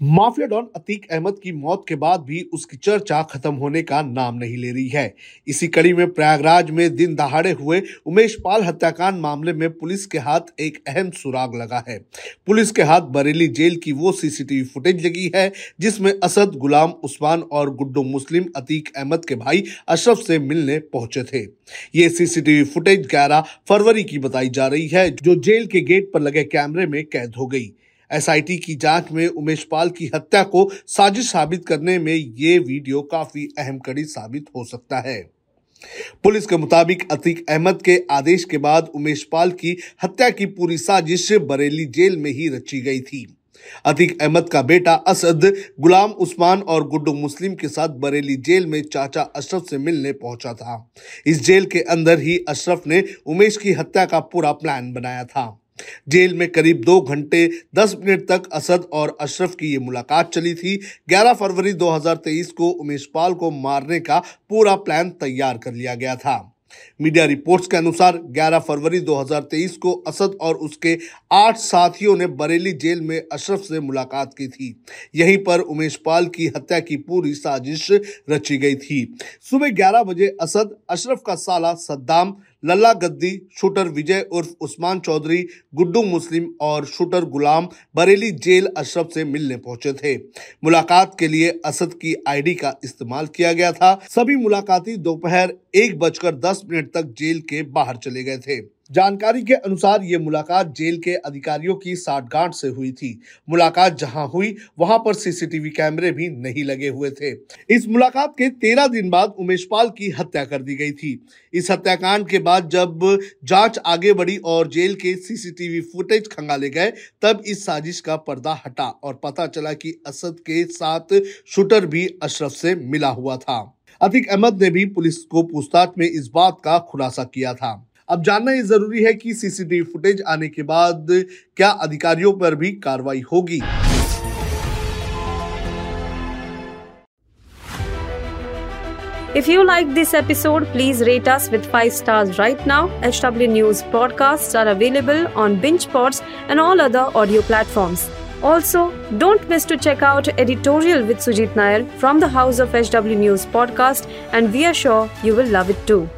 Mafia don Atiq Ahmed की मौत के बाद भी उसकी चर्चा खत्म होने का नाम नहीं ले रही है। इसी कड़ी में प्रयागराज में दिन दहाड़े हुए उमेश पाल हत्याकांड मामले में पुलिस के हाथ एक अहम सुराग लगा है। पुलिस के हाथ बरेली जेल की वो सीसीटीवी फुटेज लगी है, जिसमें असद गुलाम उस्मान और गुड्डू मुस्लिम अतीक अहमद के भाई अशरफ से मिलने पहुँचे थे। ये सीसीटीवी फुटेज ग्यारह फरवरी की बताई जा रही है, जो जेल के गेट पर लगे कैमरे में कैद हो गई। एसआईटी की जाँच में उमेश पाल की हत्या को साजिश साबित करने में ये वीडियो काफ़ी अहम कड़ी साबित हो सकता है। पुलिस के मुताबिक अतीक अहमद के आदेश के बाद उमेश पाल की हत्या की पूरी साजिश बरेली जेल में ही रची गई थी। अतीक अहमद का बेटा असद, गुलाम उस्मान और गुड्डू मुस्लिम के साथ बरेली जेल में चाचा अशरफ से मिलने पहुँचा था। इस जेल के अंदर ही अशरफ ने उमेश की हत्या का पूरा प्लान बनाया था। जेल में करीब दो घंटे, दस मिनट तक असद और अशरफ की ये मुलाकात चली थी। 11 फरवरी 2023 को उमेश पाल को मारने का पूरा प्लान तैयार कर लिया गया था। मीडिया रिपोर्ट्स के अनुसार 11 फरवरी 2023 को असद और उसके आठ साथियों ने बरेली जेल में अशरफ से मुलाकात की थी। यहीं पर उमेश पाल की हत्या की पूरी साजिश रची गई थी। सुबह 11 बजे असद, अशरफ का साला सद्दाम लल्ला गद्दी, शूटर विजय उर्फ़ उस्मान चौधरी, गुड्डू मुस्लिम और शूटर गुलाम बरेली जेल अशरफ से मिलने पहुँचे थे। मुलाकात के लिए असद की आईडी का इस्तेमाल किया गया था। सभी मुलाकाती दोपहर एक बजकर दस मिनट तक जेल के बाहर चले गए थे। जानकारी के अनुसार ये मुलाकात जेल के अधिकारियों की साठगांठ से हुई थी। मुलाकात जहाँ हुई, वहाँ पर सीसीटीवी कैमरे भी नहीं लगे हुए थे। इस मुलाकात के तेरह दिन बाद उमेश पाल की हत्या कर दी गई थी। इस हत्याकांड के बाद जब जाँच आगे बढ़ी और जेल के सीसीटीवी फुटेज खंगाले गए, तब इस साजिश का पर्दा हटा और पता चला कि असद के साथ शूटर भी अशरफ से मिला हुआ था। अतिक अहमद ने भी पुलिस को पूछताछ में इस बात का खुलासा किया था। अब जानना ये ज़रूरी है कि सीसीटीवी फुटेज आने के बाद क्या अधिकारियों पर भी कार्रवाई होगी If you like this episode, please rate us with 5 stars right now. HW News podcasts are available on BingePods and all other audio platforms. Also, don't miss to check out editorial with Sujit Nair from the House of HW News podcast and we are sure you will love it too.